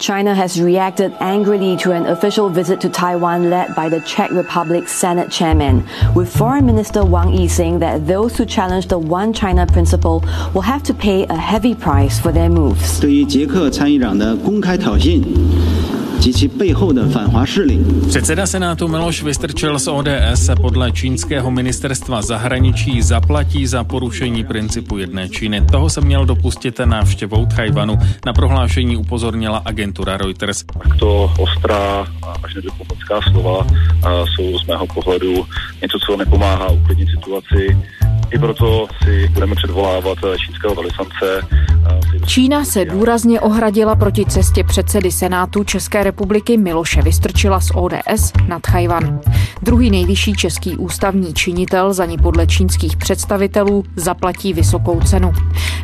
China has reacted angrily to an official visit to Taiwan led by the Czech Republic Senate chairman, with Foreign Minister Wang Yi saying that those who challenge the One China principle will have to pay a heavy price for their moves. 对于捷克参议长的公开挑衅。 及其背后的反华势力。Předseda Senátu Miloš Vystrčil z ODS se podle čínského ministerstva zahraničí zaplatí za porušení principu jedné Číny. Toho se měl dopustit návštěvou Tchajvanu. Na prohlášení upozornila agentura Reuters. To ostrá až nediplomatická slova jsou z mého pohledu něco, co nepomáhá uklidnit situaci i proto si budeme předvolávat čínského velisance. Čína se důrazně ohradila proti cestě předsedy Senátu České republiky Miloše Vystrčila z ODS na Tchajvan. Druhý nejvyšší český ústavní činitel za ní podle čínských představitelů zaplatí vysokou cenu.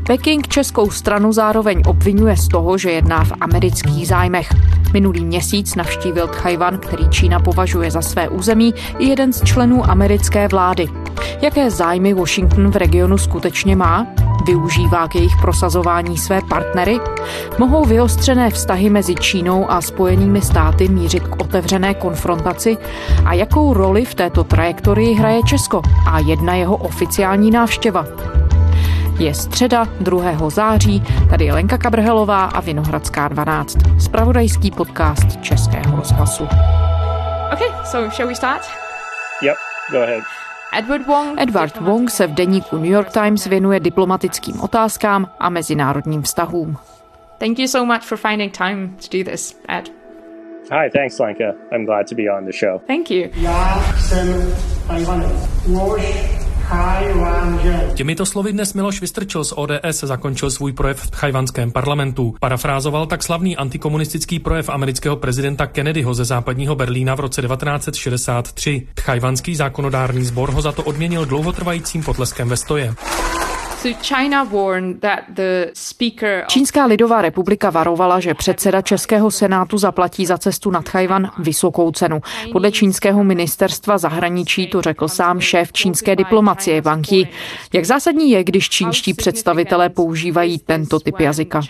Peking českou stranu zároveň obvinuje z toho, že jedná v amerických zájmech. Minulý měsíc navštívil Tchajvan, který Čína považuje za své území, i jeden z členů americké vlády. Jaké zájmy Washington v regionu skutečně má? Využívá k jejich prosazování své partnery? Mohou vyostřené vztahy mezi Čínou a Spojenými státy mířit k otevřené konfrontaci? A jakou roli v této trajektorii hraje Česko a jedna jeho oficiální návštěva? Je středa 2. září, tady je Lenka Kabrhelová a Vinohradská 12, spravodajský podcast Českého rozhlasu. Okay, so shall we start? Yep, go ahead. Edward Wong. Edward Wong se v deníku New York Times věnuje diplomatickým otázkám a mezinárodním vztahům. Thank you so much for finding time to do this, Ed. Hi, thanks, Lenka. I'm glad to be on the show. Thank you. Já jsem Tajvanec. Těmito slovy dnes Miloš Vystrčil z ODS zakončil svůj projev v tchajvanském parlamentu. Parafrázoval tak slavný antikomunistický projev amerického prezidenta Kennedyho ze západního Berlína v roce 1963. Tchajvanský zákonodárný sbor ho za to odměnil dlouhotrvajícím potleskem ve stoje. Čínská lidová republika varovala, že předseda Českého senátu zaplatí za cestu na Tchajvan vysokou cenu. Podle čínského ministerstva zahraničí to řekl sám šéf čínské diplomacie Wang Yi. Jak zásadní je, když čínští představitelé používají tento typ jazyka?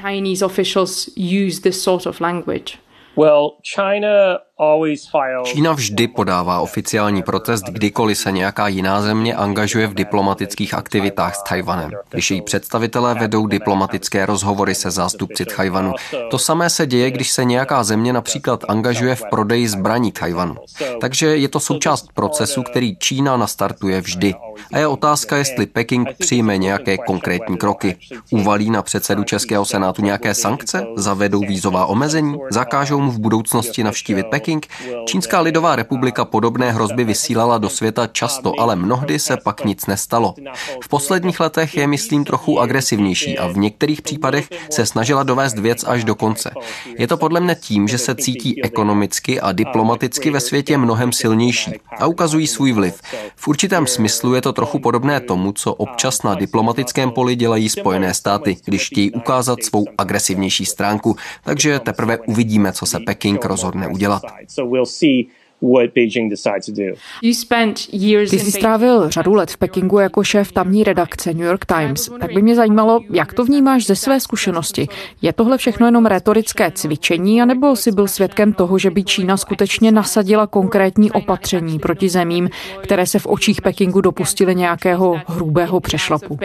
Čína vždy podává oficiální protest, kdykoliv se nějaká jiná země angažuje v diplomatických aktivitách s Tajvanem. Když její představitelé vedou diplomatické rozhovory se zástupci Tajvanu. To samé se děje, když se nějaká země například angažuje v prodeji zbraní Tajvanu. Takže je to součást procesu, který Čína nastartuje vždy. A je otázka, jestli Peking přijme nějaké konkrétní kroky. Uvalí na předsedu Českého senátu nějaké sankce? Zavedou vízová omezení? Zakážou mu v budoucnosti navštívit Peking? Čínská lidová republika podobné hrozby vysílala do světa často, ale mnohdy se pak nic nestalo. V posledních letech je, myslím, trochu agresivnější a v některých případech se snažila dovést věc až do konce. Je to podle mne tím, že se cítí ekonomicky a diplomaticky ve světě mnohem silnější a ukazují svůj vliv. V určitém smyslu je to trochu podobné tomu, co občas na diplomatickém poli dělají Spojené státy, když chtějí ukázat svou agresivnější stránku, takže teprve uvidíme, co se Peking rozhodne udělat. side. So we'll see Ty jsi strávil řadu let v Pekingu jako šéf tamní redakce New York Times. Tak by mě zajímalo, jak to vnímáš ze své zkušenosti. Je tohle všechno jenom retorické cvičení, anebo jsi byl svědkem toho, že by Čína skutečně nasadila konkrétní opatření proti zemím, které se v očích Pekingu dopustily nějakého hrubého přešlapu?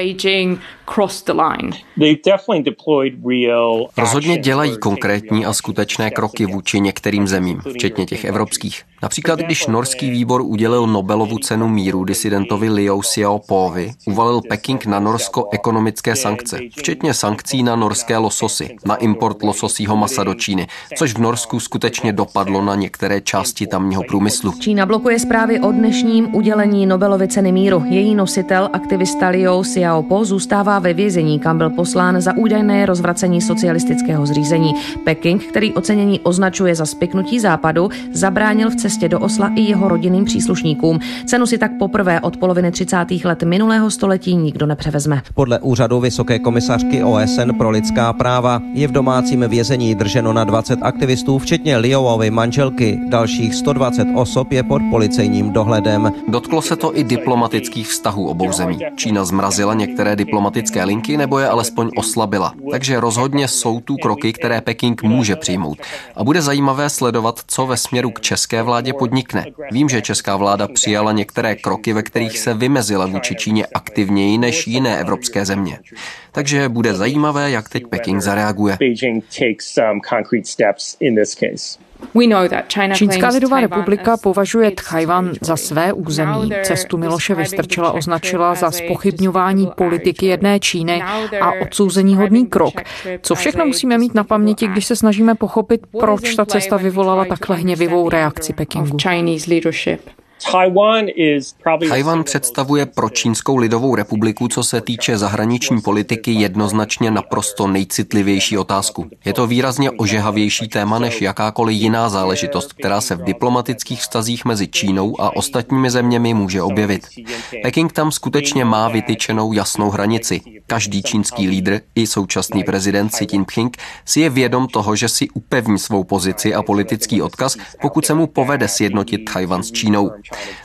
Rozhodně dělají konkrétní a skutečné kroky vůči některým zemím, včetně těch evropských. Například, když norský výbor udělil Nobelovu cenu míru disidentovi Liu Xiaopovi, uvalil Peking na Norsko ekonomické sankce, včetně sankcí na norské lososy, na import lososího masa do Číny, což v Norsku skutečně dopadlo na některé části tamního průmyslu. Čína blokuje zprávy o dnešním udělení Nobelovy ceny míru. Její nositel, aktivista Liu Xiaopo, zůstává ve vězení, kam byl poslán za údajné rozvracení socialistického zřízení. Peking, který ocenění označuje za spiknutí západu, zabránil v cestě cestě do Osla i jeho rodinným příslušníkům. Cenu si tak poprvé od poloviny 30. let minulého století nikdo nepřevezme. Podle úřadu Vysoké komisařky OSN pro lidská práva je v domácím vězení drženo na 20 aktivistů, včetně Liovovy manželky. Dalších 120 osob je pod policejním dohledem. Dotklo se to i diplomatických vztahů obou zemí. Čína zmrazila některé diplomatické linky nebo je alespoň oslabila. Takže rozhodně jsou tu kroky, které Peking může přijmout. A bude zajímavé sledovat, co ve směru k české vládě podnikne. Vím, že česká vláda přijala některé kroky, ve kterých se vymezila vůči Číně aktivněji než jiné evropské země. Takže bude zajímavé, jak teď Peking zareaguje. Čínská lidová republika považuje Tchajvan za své území. Cestu Miloše Vystrčila označila za spochybňování politiky jedné Číny a odsouzení hodný krok. Co všechno musíme mít na paměti, když se snažíme pochopit, proč ta cesta vyvolala takhle hněvivou reakci Pekingu. Tajvan představuje pro Čínskou lidovou republiku, co se týče zahraniční politiky, jednoznačně naprosto nejcitlivější otázku. Je to výrazně ožehavější téma než jakákoliv jiná záležitost, která se v diplomatických vztazích mezi Čínou a ostatními zeměmi může objevit. Peking tam skutečně má vytyčenou jasnou hranici. Každý čínský lídr i současný prezident Xi Jinping si je vědom toho, že si upevní svou pozici a politický odkaz, pokud se mu povede sjednotit Tajvan s Čínou.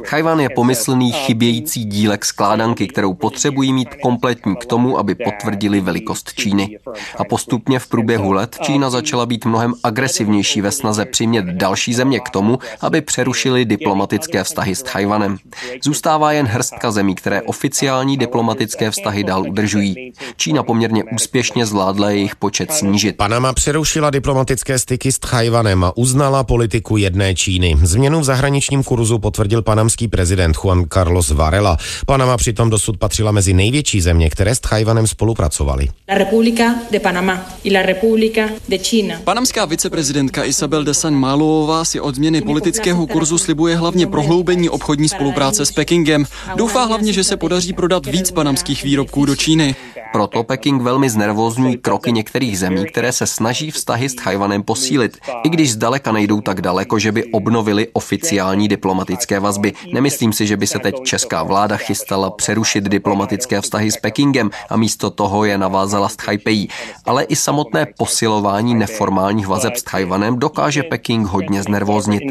Chajvan je pomyslný chybějící dílek skládanky, kterou potřebují mít kompletní k tomu, aby potvrdili velikost Číny. A postupně v průběhu let Čína začala být mnohem agresivnější ve snaze přimět další země k tomu, aby přerušili diplomatické vztahy s Chajvanem. Zůstává jen hrstka zemí, které oficiální diplomatické vztahy dál udržují. Čína poměrně úspěšně zvládla jejich počet snížit. Panama přerušila diplomatické styky s Chajvanem a uznala politiku jedné Číny. Změnu v zahraničním kurzu potvrdil potvrdil panamský prezident Juan Carlos Varela. Panama přitom dosud patřila mezi největší země, které s Tchajvanem spolupracovaly. La República de Panamá y la República de China. Panamská viceprezidentka Isabel de San Malová si od změny politického kurzu slibuje hlavně prohloubení obchodní spolupráce s Pekingem. Doufá hlavně, že se podaří prodat víc panamských výrobků do Číny. Proto Peking velmi znervozňují kroky některých zemí, které se snaží vztahy s Tchajvanem posílit, i když zdaleka nejdou tak daleko, že by obnovili oficiální diplomatické vazby. Nemyslím si, že by se teď česká vláda chystala přerušit diplomatické vztahy s Pekingem a místo toho je navázala s Taipei. Ale i samotné posilování neformálních vazeb s Tchajvanem dokáže Peking hodně znervoznit.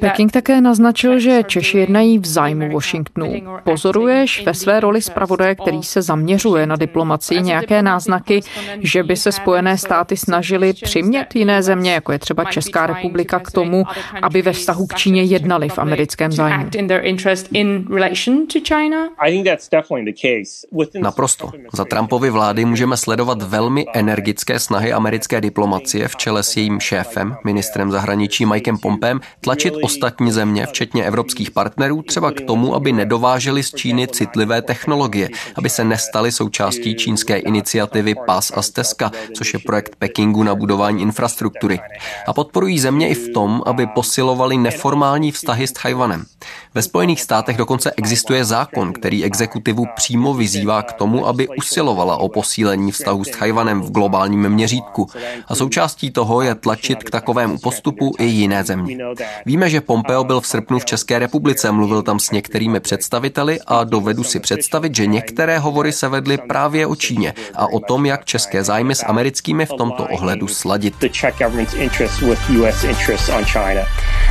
Peking také naznačil, že Češi jednají v zájmu Washingtonu. Pozoruješ ve své roli zpravodaje, který se zaměřuje na diplomacii, nějaké náznaky, že by se Spojené státy snažili přimět jiné země, jako je třeba Česká republika, k tomu, aby ve vztahu k Číně jednali v americkém zájmu? Naprosto. Za Trumpovy vlády můžeme sledovat velmi energické snahy americké diplomacie v čele s jejím šéfem, ministrem zahraničí zahraničí Mikem Pompem tlačit ostatní země, včetně evropských partnerů, třeba k tomu, aby nedováželi z Číny citlivé technologie, aby se nestaly součástí čínské iniciativy PAS a Steska, což je projekt Pekingu na budování infrastruktury. A podporují země i v tom, aby posilovali neformální vztahy s Tajvanem. Ve Spojených státech dokonce existuje zákon, který exekutivu přímo vyzývá k tomu, aby usilovala o posílení vztahu s Tajvanem v globálním měřítku. A součástí toho je tlačit k takovému postupu i jiné země. Víme, že Pompeo byl v srpnu v České republice, mluvil tam s některými představiteli a dovedu si představit, že některé hovory se vedly právě o Číně a o tom, jak české zájmy s americkými v tomto ohledu sladit.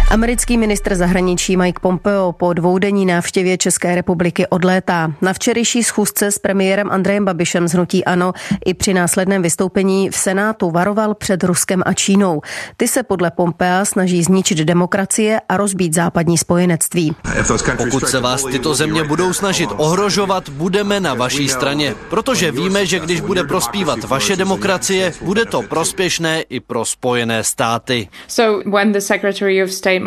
Americký ministr zahraničí Mike Pompeo po dvoudenní návštěvě České republiky odlétá. Na včerejší schůzce s premiérem Andrejem Babišem z Hnutí Ano i při následném vystoupení v Senátu varoval před Ruskem a Čínou. Ty se podle Pompea snaží zničit demokracie a rozbít západní spojenectví. Pokud se vás tyto země budou snažit ohrožovat, budeme na vaší straně, protože víme, že když bude prospívat vaše demokracie, bude to prospěšné i pro spojené státy.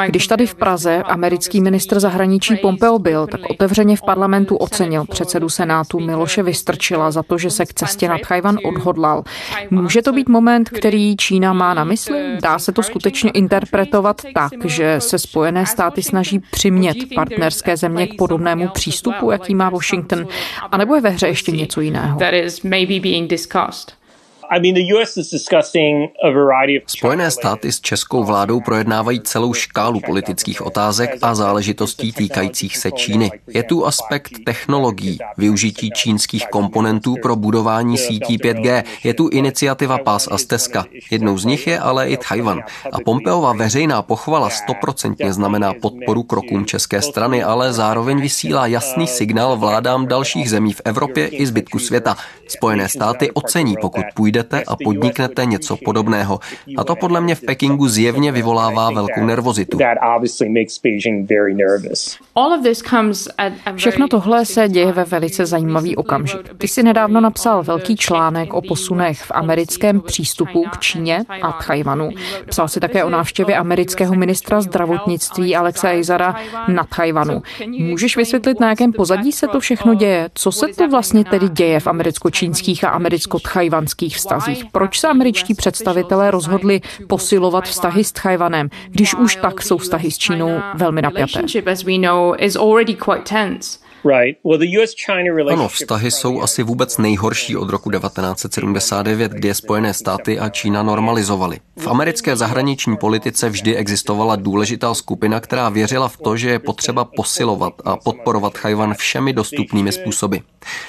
Když tady v Praze americký ministr zahraničí Pompeo byl, tak otevřeně v parlamentu ocenil předsedu Senátu Miloše Vystrčila za to, že se k cestě na Tchajvan odhodlal. Může to být moment, který Čína má na mysli? Dá se to skutečně interpretovat tak, že se Spojené státy snaží přimět partnerské země k podobnému přístupu, jaký má Washington, anebo je ve hře ještě něco jiného? Spojené státy s českou vládou projednávají celou škálu politických otázek a záležitostí týkajících se Číny. Je tu aspekt technologií, využití čínských komponentů pro budování sítí 5G. Je tu iniciativa Pás a stezka. Jednou z nich je ale i Taiwan. A Pompeova veřejná pochvala stoprocentně znamená podporu krokům české strany, ale zároveň vysílá jasný signál vládám dalších zemí v Evropě i zbytku světa. Spojené státy ocení, pokud půjdete a podniknete něco podobného. A to podle mě v Pekingu zjevně vyvolává velkou nervozitu. Všechno tohle se děje ve velice zajímavý okamžik. Ty si nedávno napsal velký článek o posunech v americkém přístupu k Číně a Tchajvanu. Psal si také o návštěvě amerického ministra zdravotnictví Alexa Izara na Tchajvanu. Můžeš vysvětlit, na jakém pozadí se to všechno děje? Co se to vlastně tedy děje v americko-čínských a americko-tchajvanských vztazích? Proč se američtí představitelé rozhodli posilovat vztahy s Tchajvanem, když už tak jsou vztahy s Čínou velmi napjaté? Ano, vztahy jsou asi vůbec nejhorší od roku 1979, kdy je Spojené státy a Čína normalizovali. V americké zahraniční politice vždy existovala důležitá skupina, která věřila v to, že je potřeba posilovat a podporovat Chajvan všemi dostupnými způsoby.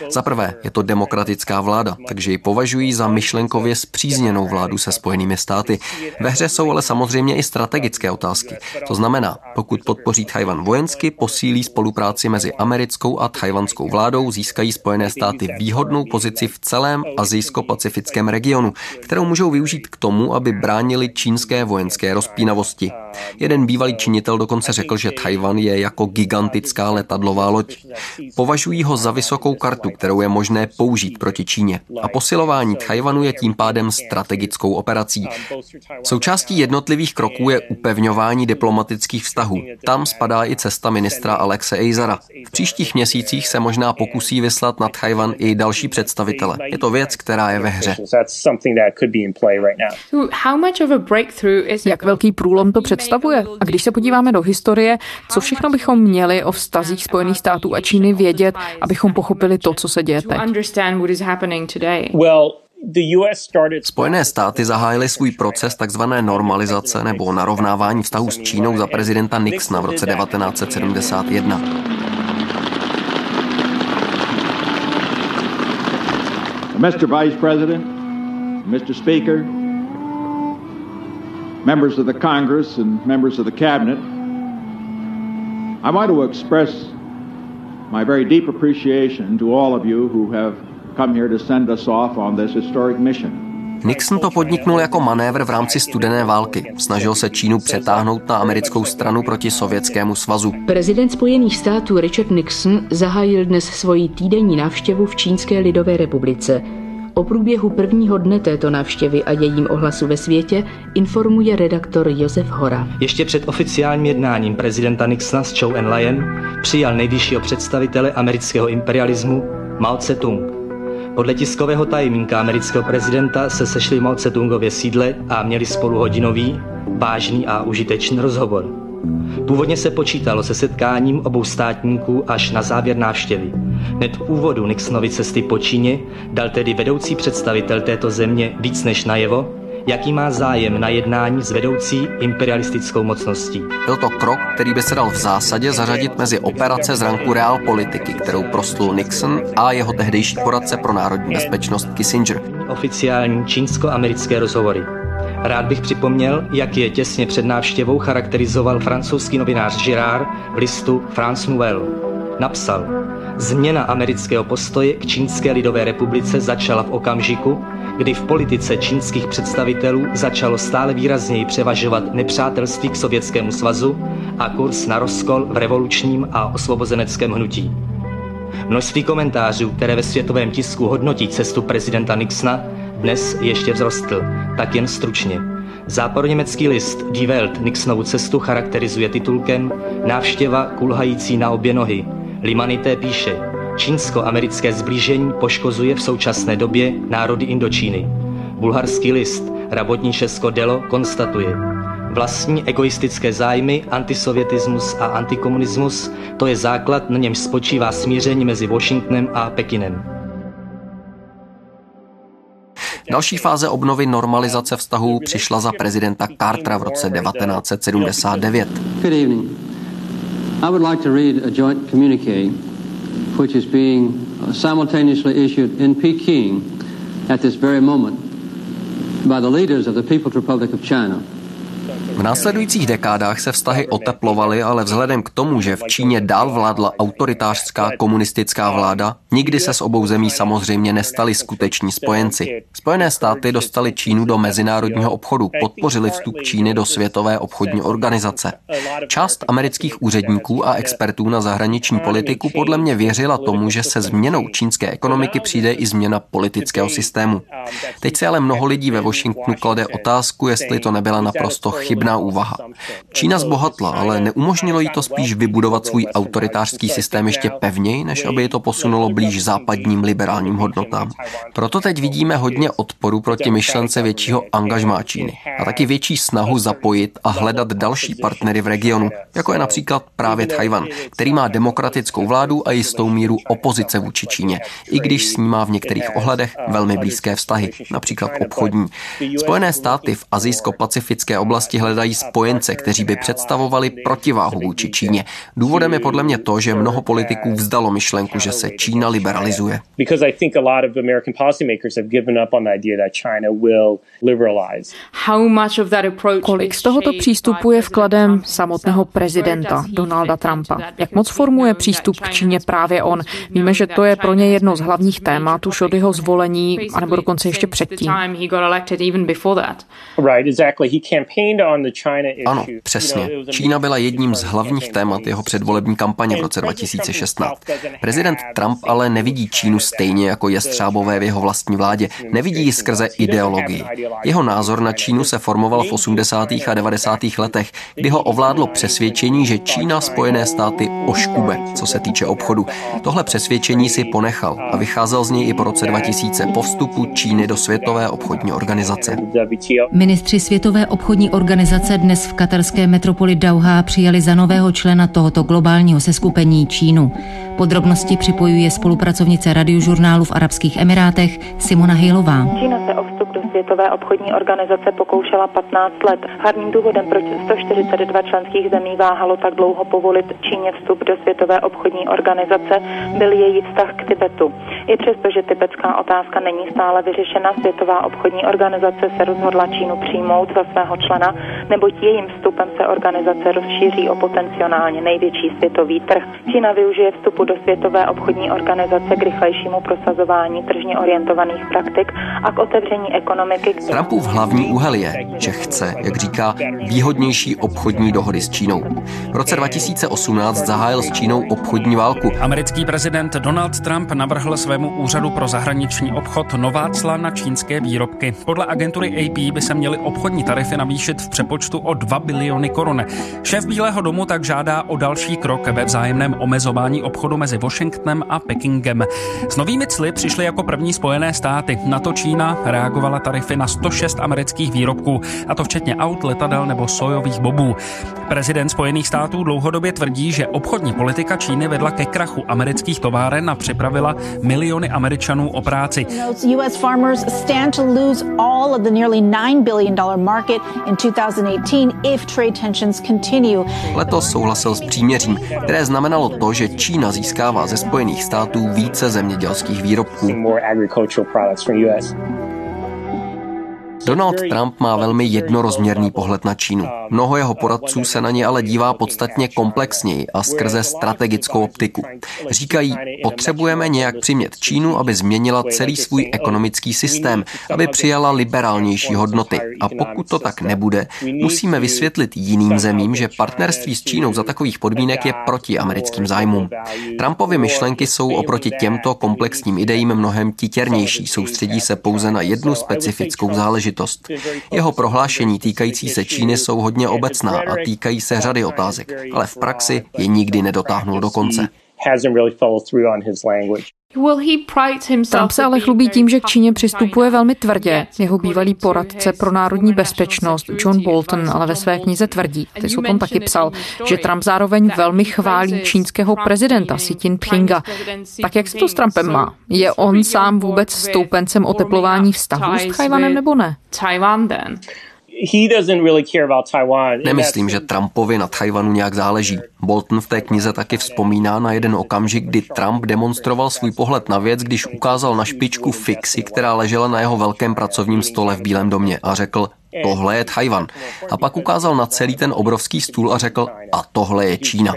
Za prvé je to demokratická vláda, takže ji považují za myšlenkově zpřízněnou vládu se Spojenými státy. Ve hře jsou ale samozřejmě i strategické otázky. To znamená, pokud podpoří Tchajvan vojensky, posílí spolupráci mezi americkou a tchajvanskou vládou, získají Spojené státy výhodnou pozici v celém azijsko-pacifickém regionu, kterou můžou využít k tomu, aby bránili čínské vojenské rozpínavosti. Jeden bývalý činitel dokonce řekl, že Tajvan je jako gigantická letadlová loď. Považují ho za vysokou kartu, kterou je možné použít proti Číně. A posilování Tajvanu je tím pádem strategickou operací. Součástí jednotlivých kroků je upevňování diplomatických vztahů. Tam spadá i cesta ministra Alexe Eizara. V příštích měsících se možná pokusí vyslat na Tajvan i další představitele. Je to věc, která je ve hře. Jak velký průlom to představuje? A když se podíváme do historie, co všechno bychom měli o vztazích Spojených států a Číny vědět, abychom pochopili to, co se děje teď? Spojené státy zahájily svůj proces tzv. normalizace nebo narovnávání vztahů s Čínou za prezidenta Nixona v roce 1971. Mr. Vice President, Mr. Speaker, members of the Congress and members of the Cabinet, I want to express my very deep appreciation to all of you who have come here to send us off on this historic mission. Nixon to podniknul jako manévr v rámci studené války. Snažil se Čínu přetáhnout na americkou stranu proti Sovětskému svazu. Prezident Spojených států Richard Nixon zahájil dnes svoji týdenní návštěvu v Čínské lidové republice. O průběhu prvního dne této návštěvy a jejím ohlasu ve světě informuje redaktor Josef Hora. Ještě před oficiálním jednáním prezidenta Nixona s Chow Enlayen přijal nejvyššího představitele amerického imperialismu Mao Tse-tung. Podle tiskového tajemníka amerického prezidenta se sešli Mao Tse-tungově sídle a měli spolu hodinový, vážný a užitečný rozhovor. Původně se počítalo se setkáním obou státníků až na závěr návštěvy. Hned v úvodu Nixonovy cesty po Číně dal tedy vedoucí představitel této země víc než najevo, jaký má zájem na jednání s vedoucí imperialistickou mocností. Byl to krok, který by se dal v zásadě zařadit mezi operace z ranku reál politiky, kterou proslul Nixon a jeho tehdejší poradce pro národní bezpečnost Kissinger. Oficiální čínsko-americké rozhovory. Rád bych připomněl, jak je těsně před návštěvou charakterizoval francouzský novinář Girard v listu France Nouvelle. Napsal, změna amerického postoje k Čínské lidové republice začala v okamžiku, kdy v politice čínských představitelů začalo stále výrazněji převažovat nepřátelství k Sovětskému svazu a kurz na rozkol v revolučním a osvobozeneckém hnutí. Množství komentářů, které ve světovém tisku hodnotí cestu prezidenta Nixona, dnes ještě vzrostl, tak jen stručně. Západoněmecký list Die Welt Nixonovu cestu charakterizuje titulkem Návštěva kulhající na obě nohy. Limanité píše, čínsko-americké zblížení poškozuje v současné době národy Indočíny. Bulharský list Rabotní Česko Delo konstatuje, vlastní egoistické zájmy, antisovětismus a antikomunismus, to je základ, na němž spočívá smíření mezi Washingtonem a Pekinem. Další fáze obnovy normalizace vztahů přišla za prezidenta Cartera v roce 1979. Good evening. I would like to read a joint communique which is being simultaneously issued in Peking at this very moment by the leaders of the People's Republic of China. V následujících dekádách se vztahy oteplovaly, ale vzhledem k tomu, že v Číně dál vládla autoritářská komunistická vláda, nikdy se s obou zemí samozřejmě nestali skuteční spojenci. Spojené státy dostali Čínu do mezinárodního obchodu, podpořili vstup Číny do Světové obchodní organizace. Část amerických úředníků a expertů na zahraniční politiku podle mě věřila tomu, že se změnou čínské ekonomiky přijde i změna politického systému. Teď se ale mnoho lidí ve Washingtonu klade otázku, jestli to nebyla naprosto chybná úvaha. Čína zbohatla, ale neumožnilo jí to spíš vybudovat svůj autoritářský systém ještě pevněji, než aby je to posunulo blíž západním liberálním hodnotám. Proto teď vidíme hodně odporu proti myšlence většího angažmá Číny a taky větší snahu zapojit a hledat další partnery v regionu, jako je například právě Tchajvan, který má demokratickou vládu a jistou míru opozice vůči Číně, i když s ní má v některých ohledech velmi blízké vztahy, například obchodní. Spojené státy v azijsko-pacifické oblasti hledají spojence, kteří by představovali protiváhu vůči Číně. Důvodem je podle mě to, že mnoho politiků vzdalo myšlenku, že se Čína liberalizuje. Kolik z tohoto přístupu je vkladem samotného prezidenta Donalda Trumpa? Jak moc formuje přístup k Číně právě on? Víme, že to je pro ně jedno z hlavních témat už od jeho zvolení, anebo dokonce ještě předtím. Right, exactly. He campaigned on ano, přesně. Čína byla jedním z hlavních témat jeho předvolební kampaně v roce 2016. Prezident Trump ale nevidí Čínu stejně jako jestřábové v jeho vlastní vládě. Nevidí ji skrze ideologii. Jeho názor na Čínu se formoval v 80. a 90. letech, kdy ho ovládlo přesvědčení, že Čína Spojené státy oškube, co se týče obchodu. Tohle přesvědčení si ponechal a vycházel z něj i po roce 2000 po vstupu Číny do Světové obchodní organizace. Ministři Světové obchodní organizace dnes v katarské metropoli Dauha přijali za nového člena tohoto globálního seskupení Čínu. Podrobnosti připojuje spolupracovnice radiožurnálu v Arabských Emirátech Simona Hejlová. Čína se o vstup do Světové obchodní organizace pokoušela 15 let. Hlavním důvodem, proč 142 členských zemí váhalo tak dlouho povolit Číně vstup do Světové obchodní organizace, byl její vztah k Tibetu. I přesto, že tibetská otázka není stále vyřešena, Světová obchodní organizace se rozhodla Čínu přijmout za svého člena, neboť jejím vstupem se organizace rozšíří o potenciálně největší světový trh. Čína využije vstupu do Světové obchodní organizace k rychlejšímu prosazování tržně orientovaných praktik a k otevření ekonomiky. Trumpův hlavní úhel je, že chce, jak říká, výhodnější obchodní dohody s Čínou. V roce 2018 zahájil s Čínou obchodní válku. Americký prezident Donald Trump navrhl svému úřadu pro zahraniční obchod nová cla na čínské výrobky. Podle agentury AP by se měly obchodní tarify navýšit v přepočtu o 2 biliony korun. Šéf Bílého domu tak žádá o další krok ve vzájemném omezování obchodu mezi Washingtonem a Pekingem. S novými cly přišly jako první Spojené státy. Na to Čína reagovala tarify na 106 amerických výrobků, a to včetně aut, letadel nebo sojových bobů. Prezident Spojených států dlouhodobě tvrdí, že obchodní politika Číny vedla ke krachu amerických továren a připravila miliony Američanů o práci. US farmers stand to lose all of the nearly 9 billion dollar market in 2018 if trade tensions continue. Letos souhlasil s příměřím, které znamenalo to, že Čína získává ze Spojených států více zemědělských výrobků. Donald Trump má velmi jednorozměrný pohled na Čínu. Mnoho jeho poradců se na ně ale dívá podstatně komplexněji a skrze strategickou optiku. Říkají, potřebujeme nějak přimět Čínu, aby změnila celý svůj ekonomický systém, aby přijala liberálnější hodnoty. A pokud to tak nebude, musíme vysvětlit jiným zemím, že partnerství s Čínou za takových podmínek je proti americkým zájmům. Trumpovy myšlenky jsou oproti těmto komplexním ideím mnohem titěrnější, soustředí se pouze na jednu specifickou záležitost záležitost. Jeho prohlášení týkající se Číny jsou hodně obecná a týkají se řady otázek, ale v praxi je nikdy nedotáhnul do konce. Trump se ale chlubí tím, že k Číně přistupuje velmi tvrdě. Jeho bývalý poradce pro národní bezpečnost John Bolton ale ve své knize tvrdí, ty jsi o tom taky psal, že Trump zároveň velmi chválí čínského prezidenta Xi Jinpinga. Tak jak se to s Trumpem má? Je on sám vůbec stoupencem oteplování vztahů s Tchajvanem nebo ne? Nemyslím, že Trumpovi na Tchajvanu nějak záleží. Bolton v té knize taky vzpomíná na jeden okamžik, kdy Trump demonstroval svůj pohled na věc, když ukázal na špičku fixy, která ležela na jeho velkém pracovním stole v Bílém domě a řekl, tohle je Tchajvan. A pak ukázal na celý ten obrovský stůl a řekl, a tohle je Čína.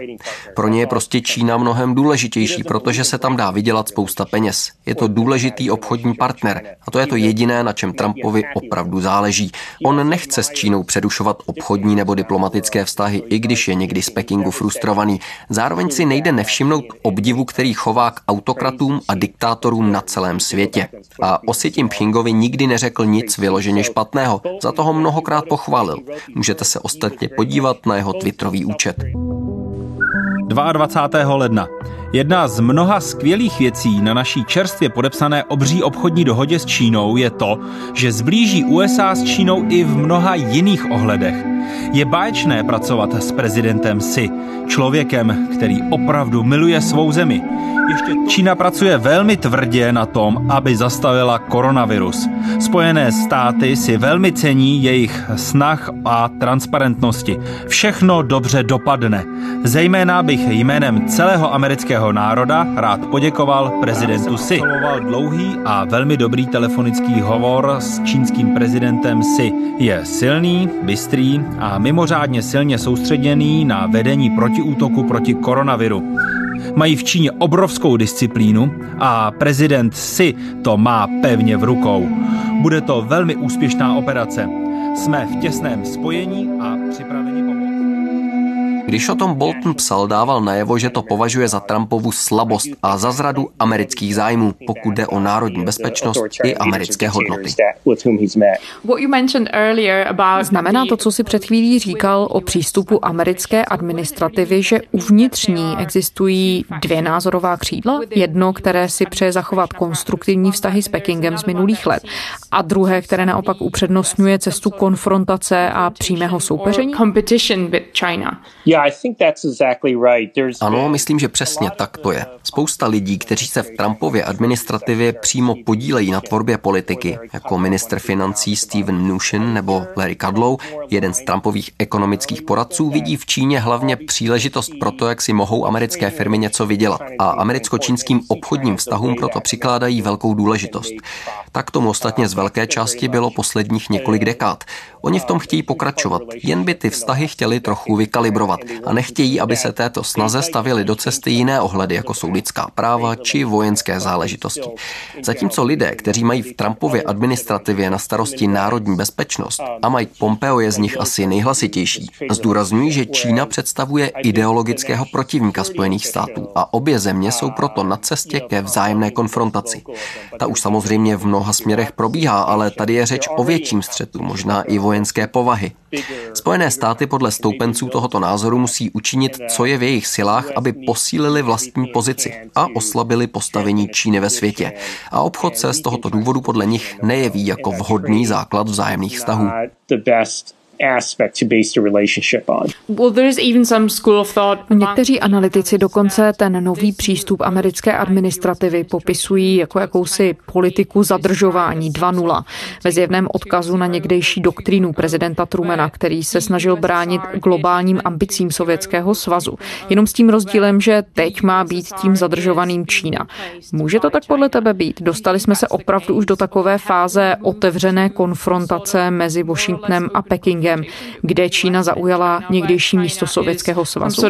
Pro ně je prostě Čína mnohem důležitější, protože se tam dá vydělat spousta peněz. Je to důležitý obchodní partner a to je to jediné, na čem Trumpovi opravdu záleží. On nechce s Čínou předušovat obchodní nebo diplomatické vztahy, i když je někdy z Pekingu frustrovaný. Zároveň si nejde nevšimnout obdivu, který chová k autokratům a diktátorům na celém světě. A o si tím Pchingovi nikdy neřekl nic vyloženě špatného. Za to ho mnohokrát pochválil. Můžete se ostatně podívat na jeho Twitterový účet. 22. ledna. Jedna z mnoha skvělých věcí na naší čerstvě podepsané obří obchodní dohodě s Čínou je to, že zblíží USA s Čínou i v mnoha jiných ohledech. Je báječné pracovat s prezidentem Xi, člověkem, který opravdu miluje svou zemi. Ještě Čína pracuje velmi tvrdě na tom, aby zastavila koronavirus. Spojené státy si velmi cení jejich snah a transparentnosti. Všechno dobře dopadne. Zejména bych jménem celého amerického národa rád poděkoval prezidentu Xi. dlouhý a velmi dobrý telefonický hovor s čínským prezidentem Xi. Je silný, bystrý a mimořádně silně soustředěný na vedení protiútoku proti koronaviru. Mají v Číně obrovskou disciplínu a prezident Xi to má pevně v rukou. Bude to velmi úspěšná operace. Jsme v těsném spojení a připraveni když o tom Bolton psal, dával najevo, že to považuje za Trumpovu slabost a za zradu amerických zájmů, pokud jde o národní bezpečnost i americké hodnoty. Znamená to, co si před chvílí říkal o přístupu americké administrativy, že uvnitř ní existují dvě názorová křídla? Jedno, které si přeje zachovat konstruktivní vztahy s Pekingem z minulých let a druhé, které naopak upřednostňuje cestu konfrontace a přímého soupeření? Ano, myslím, že přesně tak to je. Spousta lidí, kteří se v Trumpově administrativě přímo podílejí na tvorbě politiky, jako minister financí Steven Mnuchin nebo Larry Kudlow, jeden z Trumpových ekonomických poradců, vidí v Číně hlavně příležitost pro to, jak si mohou americké firmy něco vydělat. A americko-čínským obchodním vztahům proto přikládají velkou důležitost. Tak tomu ostatně z velké části bylo posledních několik dekád. Oni v tom chtějí pokračovat, jen by ty vztahy chtěli trochu vykalibrovat a nechtějí, aby se této snaze stavily do cesty jiné ohledy, jako jsou lidská práva či vojenské záležitosti. Zatímco lidé, kteří mají v Trumpově administrativě na starosti národní bezpečnost, a Mike Pompeo je z nich asi nejhlasitější, zdůrazňují, že Čína představuje ideologického protivníka Spojených států a obě země jsou proto na cestě ke vzájemné konfrontaci. Ta už samozřejmě v mnoha směrech probíhá, ale tady je řeč o větším střetu, možná i vojenské povahy. Spojené státy podle stoupenců tohoto názoru musí učinit, co je v jejich silách, aby posílili vlastní pozici a oslabili postavení Číny ve světě. A obchod se z tohoto důvodu podle nich nejeví jako vhodný základ vzájemných vztahů aspect to base the relationship on. Well, there's even some school of thought. Někteří analytici dokonce ten nový přístup americké administrativy popisují jako jakousi politiku zadržování 2.0 ve zjevném odkazu na někdejší doktrínu prezidenta Trumana, který se snažil bránit globálním ambicím Sovětského svazu. Jenom s tím rozdílem, že teď má být tím zadržovaným Čína. Může to tak podle tebe být? Dostali jsme se opravdu už do takové fáze otevřené konfrontace mezi Washingtonem a Pekingem Pekingem, kde Čína zaujala někdejší místo Sovětského svazu.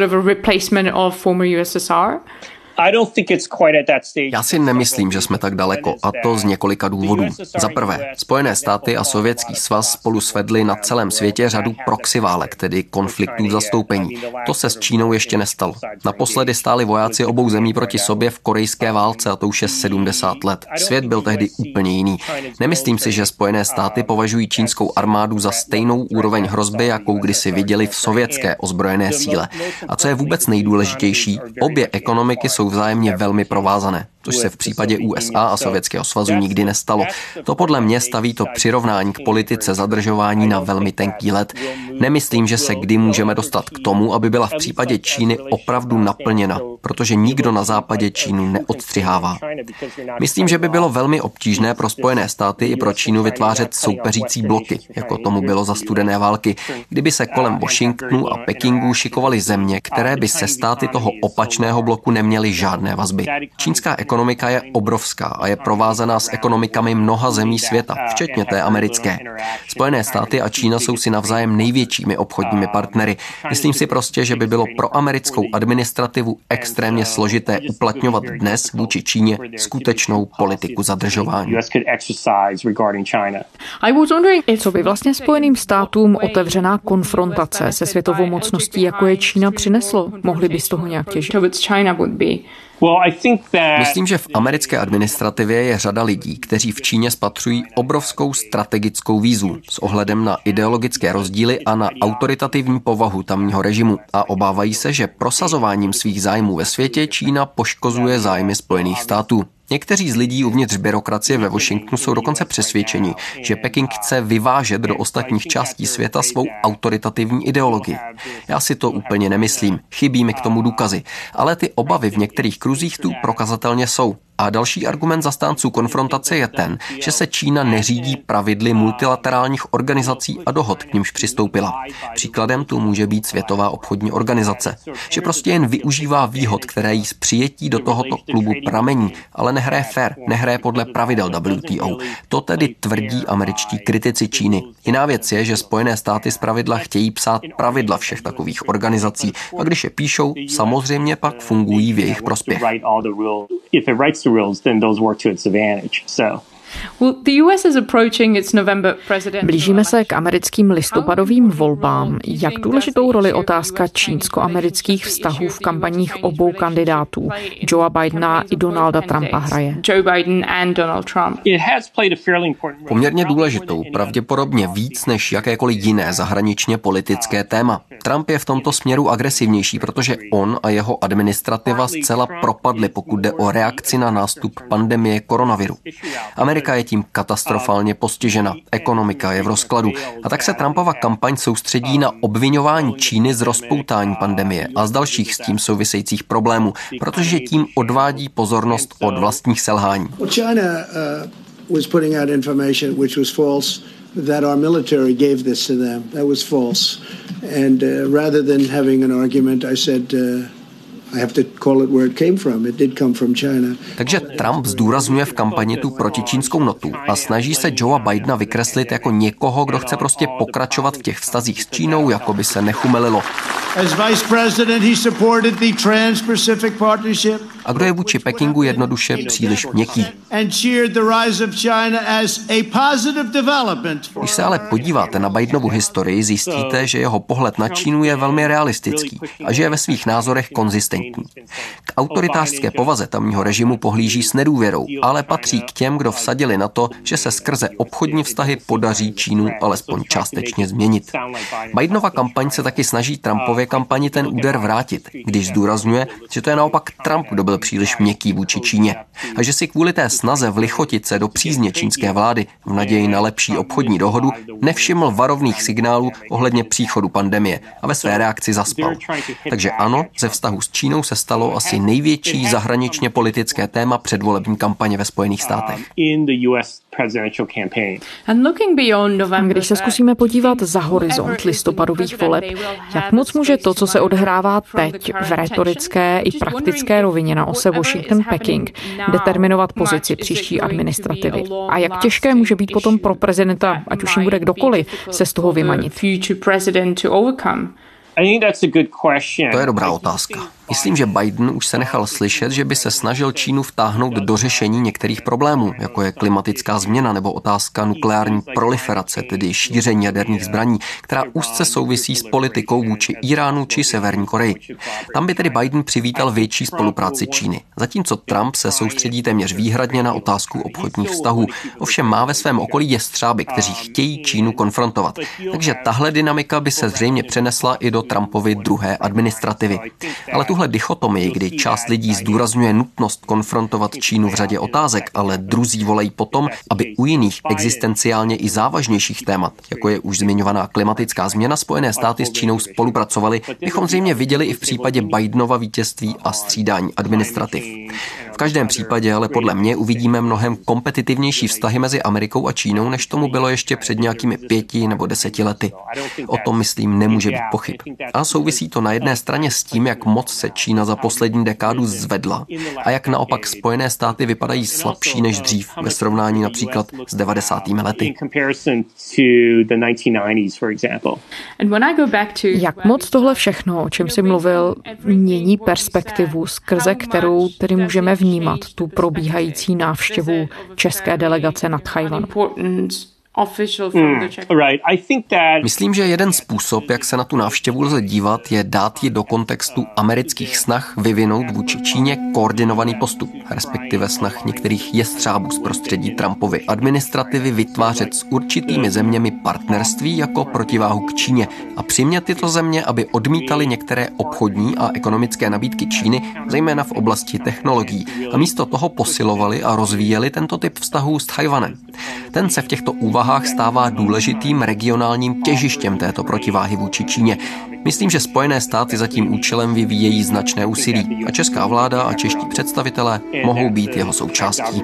Já si nemyslím, že jsme tak daleko, a to z několika důvodů. Za prvé, Spojené státy a Sovětský svaz spolu svedli na celém světě řadu proxiválek, tedy konfliktů zastoupení. To se s Čínou ještě nestalo. Naposledy stáli vojáci obou zemí proti sobě v korejské válce a to už je 70 let. Svět byl tehdy úplně jiný. Nemyslím si, že Spojené státy považují čínskou armádu za stejnou úroveň hrozby, jakou kdysi viděli v sovětské ozbrojené síle. A co je vůbec nejdůležitější, obě ekonomiky jsou vzájemně velmi provázané. Což se v případě USA a Sovětského svazu nikdy nestalo. To podle mě staví to přirovnání k politice zadržování na velmi tenký let. Nemyslím, že se kdy můžeme dostat k tomu, aby byla v případě Číny opravdu naplněna, protože nikdo na západě Čínu neodstřihává. Myslím, že by bylo velmi obtížné pro Spojené státy i pro Čínu vytvářet soupeřící bloky, jako tomu bylo za studené války, kdyby se kolem Washingtonu a Pekingu šikovaly země, které by se státy toho opačného bloku neměly žádné vazby. Čínská ekonomika je obrovská a je provázaná s ekonomikami mnoha zemí světa, včetně té americké. Spojené státy a Čína jsou si navzájem největšími obchodními partnery. Myslím si prostě, že by bylo pro americkou administrativu extrémně složité uplatňovat dnes vůči Číně skutečnou politiku zadržování. Co by vlastně Spojeným státům otevřená konfrontace se světovou mocností, jako je Čína, přineslo? Mohli by z toho nějak těžit? Myslím, že v americké administrativě je řada lidí, kteří v Číně spatřují obrovskou strategickou výzvu s ohledem na ideologické rozdíly a na autoritativní povahu tamního režimu a obávají se, že prosazováním svých zájmů ve světě Čína poškozuje zájmy Spojených států. Někteří z lidí uvnitř byrokracie ve Washingtonu jsou dokonce přesvědčeni, že Peking chce vyvážet do ostatních částí světa svou autoritativní ideologii. Já si to úplně nemyslím, chybí mi k tomu důkazy, ale ty obavy v některých kruzích tu prokazatelně jsou. A další argument zastánců konfrontace je ten, že se Čína neřídí pravidly multilaterálních organizací a dohod, k nímž přistoupila. Příkladem tu může být Světová obchodní organizace, že prostě jen využívá výhod, které jí z přijetí do tohoto klubu pramení, ale nehraje fair, nehraje podle pravidel WTO. To tedy tvrdí američtí kritici Číny. Jiná věc je, že Spojené státy z pravidla chtějí psát pravidla všech takových organizací a když je píšou, samozřejmě pak fungují v jejich prospěch rules, then those work to its advantage. So Blížíme se k americkým listopadovým volbám. Jak důležitou roli otázka čínsko-amerických vztahů v kampaních obou kandidátů, Joea Bidena i Donalda Trumpa hraje? Poměrně důležitou, pravděpodobně víc než jakékoliv jiné zahraničně politické téma. Trump je v tomto směru agresivnější, protože on a jeho administrativa zcela propadly, pokud jde o reakci na nástup pandemie koronaviru. Amerika je tím katastrofálně postižena. Ekonomika je v rozkladu. A tak se Trumpova kampaň soustředí na obvinování Číny z rozpoutání pandemie a z dalších s tím souvisejících problémů, protože tím odvádí pozornost od vlastních selhání. that our military gave this to them. That was false. And uh, rather than having an argument, I said, uh, takže Trump zdůrazňuje v kampani tu protičínskou notu a snaží se Joea Bidena vykreslit jako někoho, kdo chce prostě pokračovat v těch vztazích s Čínou, jako by se nechumelilo. A kdo je vůči Pekingu jednoduše příliš měkký. Když se ale podíváte na Bidenovu historii, zjistíte, že jeho pohled na Čínu je velmi realistický a že je ve svých názorech konzistentní. K autoritářské povaze tamního režimu pohlíží s nedůvěrou, ale patří k těm, kdo vsadili na to, že se skrze obchodní vztahy podaří Čínu alespoň částečně změnit. Bidenova kampaň se taky snaží Trumpově kampani ten úder vrátit, když zdůrazňuje, že to je naopak Trump, kdo byl příliš měkký vůči Číně a že si kvůli té snaze vlichotit se do přízně čínské vlády v naději na lepší obchodní dohodu nevšiml varovných signálů ohledně příchodu pandemie a ve své reakci zaspal. Takže ano, ze vztahu s Čínou se stalo asi největší zahraničně politické téma předvolební kampaně ve Spojených státech. Když se zkusíme podívat za horizont listopadových voleb, jak moc může to, co se odehrává teď v retorické i praktické rovině na ose Washington-Peking, determinovat pozici příští administrativy? A jak těžké může být potom pro prezidenta, ať už jim bude kdokoliv, se z toho vymanit? To je dobrá otázka. Myslím, že Biden už se nechal slyšet, že by se snažil Čínu vtáhnout do řešení některých problémů, jako je klimatická změna nebo otázka nukleární proliferace, tedy šíření jaderných zbraní, která úzce souvisí s politikou vůči Iránu či Severní Koreji. Tam by tedy Biden přivítal větší spolupráci Číny, zatímco Trump se soustředí téměř výhradně na otázku obchodních vztahů. Ovšem má ve svém okolí jestřáby, kteří chtějí Čínu konfrontovat. Takže tahle dynamika by se zřejmě přenesla i do Trumpovy druhé administrativy. Ale tu tuhle dichotomii, kdy část lidí zdůrazňuje nutnost konfrontovat Čínu v řadě otázek, ale druzí volají potom, aby u jiných existenciálně i závažnějších témat, jako je už zmiňovaná klimatická změna, Spojené státy s Čínou spolupracovali, bychom zřejmě viděli i v případě Bidenova vítězství a střídání administrativ. V každém případě ale podle mě uvidíme mnohem kompetitivnější vztahy mezi Amerikou a Čínou, než tomu bylo ještě před nějakými pěti nebo deseti lety. O tom, myslím, nemůže být pochyb. A souvisí to na jedné straně s tím, jak moc se Čína za poslední dekádu zvedla a jak naopak Spojené státy vypadají slabší než dřív ve srovnání například s 90. lety. Jak moc tohle všechno, o čem jsi mluvil, mění perspektivu, skrze kterou tedy můžeme vnímat tu probíhající návštěvu české delegace nad Tchajvanem? Hmm, Myslím, že jeden způsob, jak se na tu návštěvu lze dívat, je dát ji do kontextu amerických snah vyvinout vůči Číně koordinovaný postup, respektive snah některých jestřábů z prostředí Trumpovy administrativy vytvářet s určitými zeměmi partnerství jako protiváhu k Číně a přimět tyto země, aby odmítali některé obchodní a ekonomické nabídky Číny, zejména v oblasti technologií, a místo toho posilovali a rozvíjeli tento typ vztahů s Tajvanem. Ten se v těchto úvahách úvahách stává důležitým regionálním těžištěm této protiváhy vůči Číně. Myslím, že Spojené státy za tím účelem vyvíjejí značné úsilí a česká vláda a čeští představitelé mohou být jeho součástí.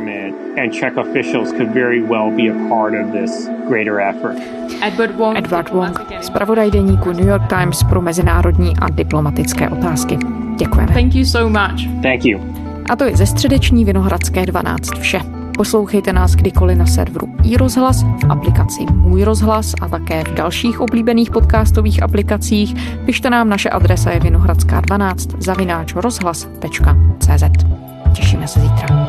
Edward Wong, zpravodaj deníku New York Times pro mezinárodní a diplomatické otázky. Děkujeme. Thank you so much. Thank you. A to je ze středeční Vinohradské 12 vše. Poslouchejte nás kdykoliv na serveru iRozhlas, v aplikaci Můj rozhlas a také v dalších oblíbených podcastových aplikacích. Pište nám, naše adresa je vinohradská12 zavináč rozhlas.cz. Těšíme se zítra.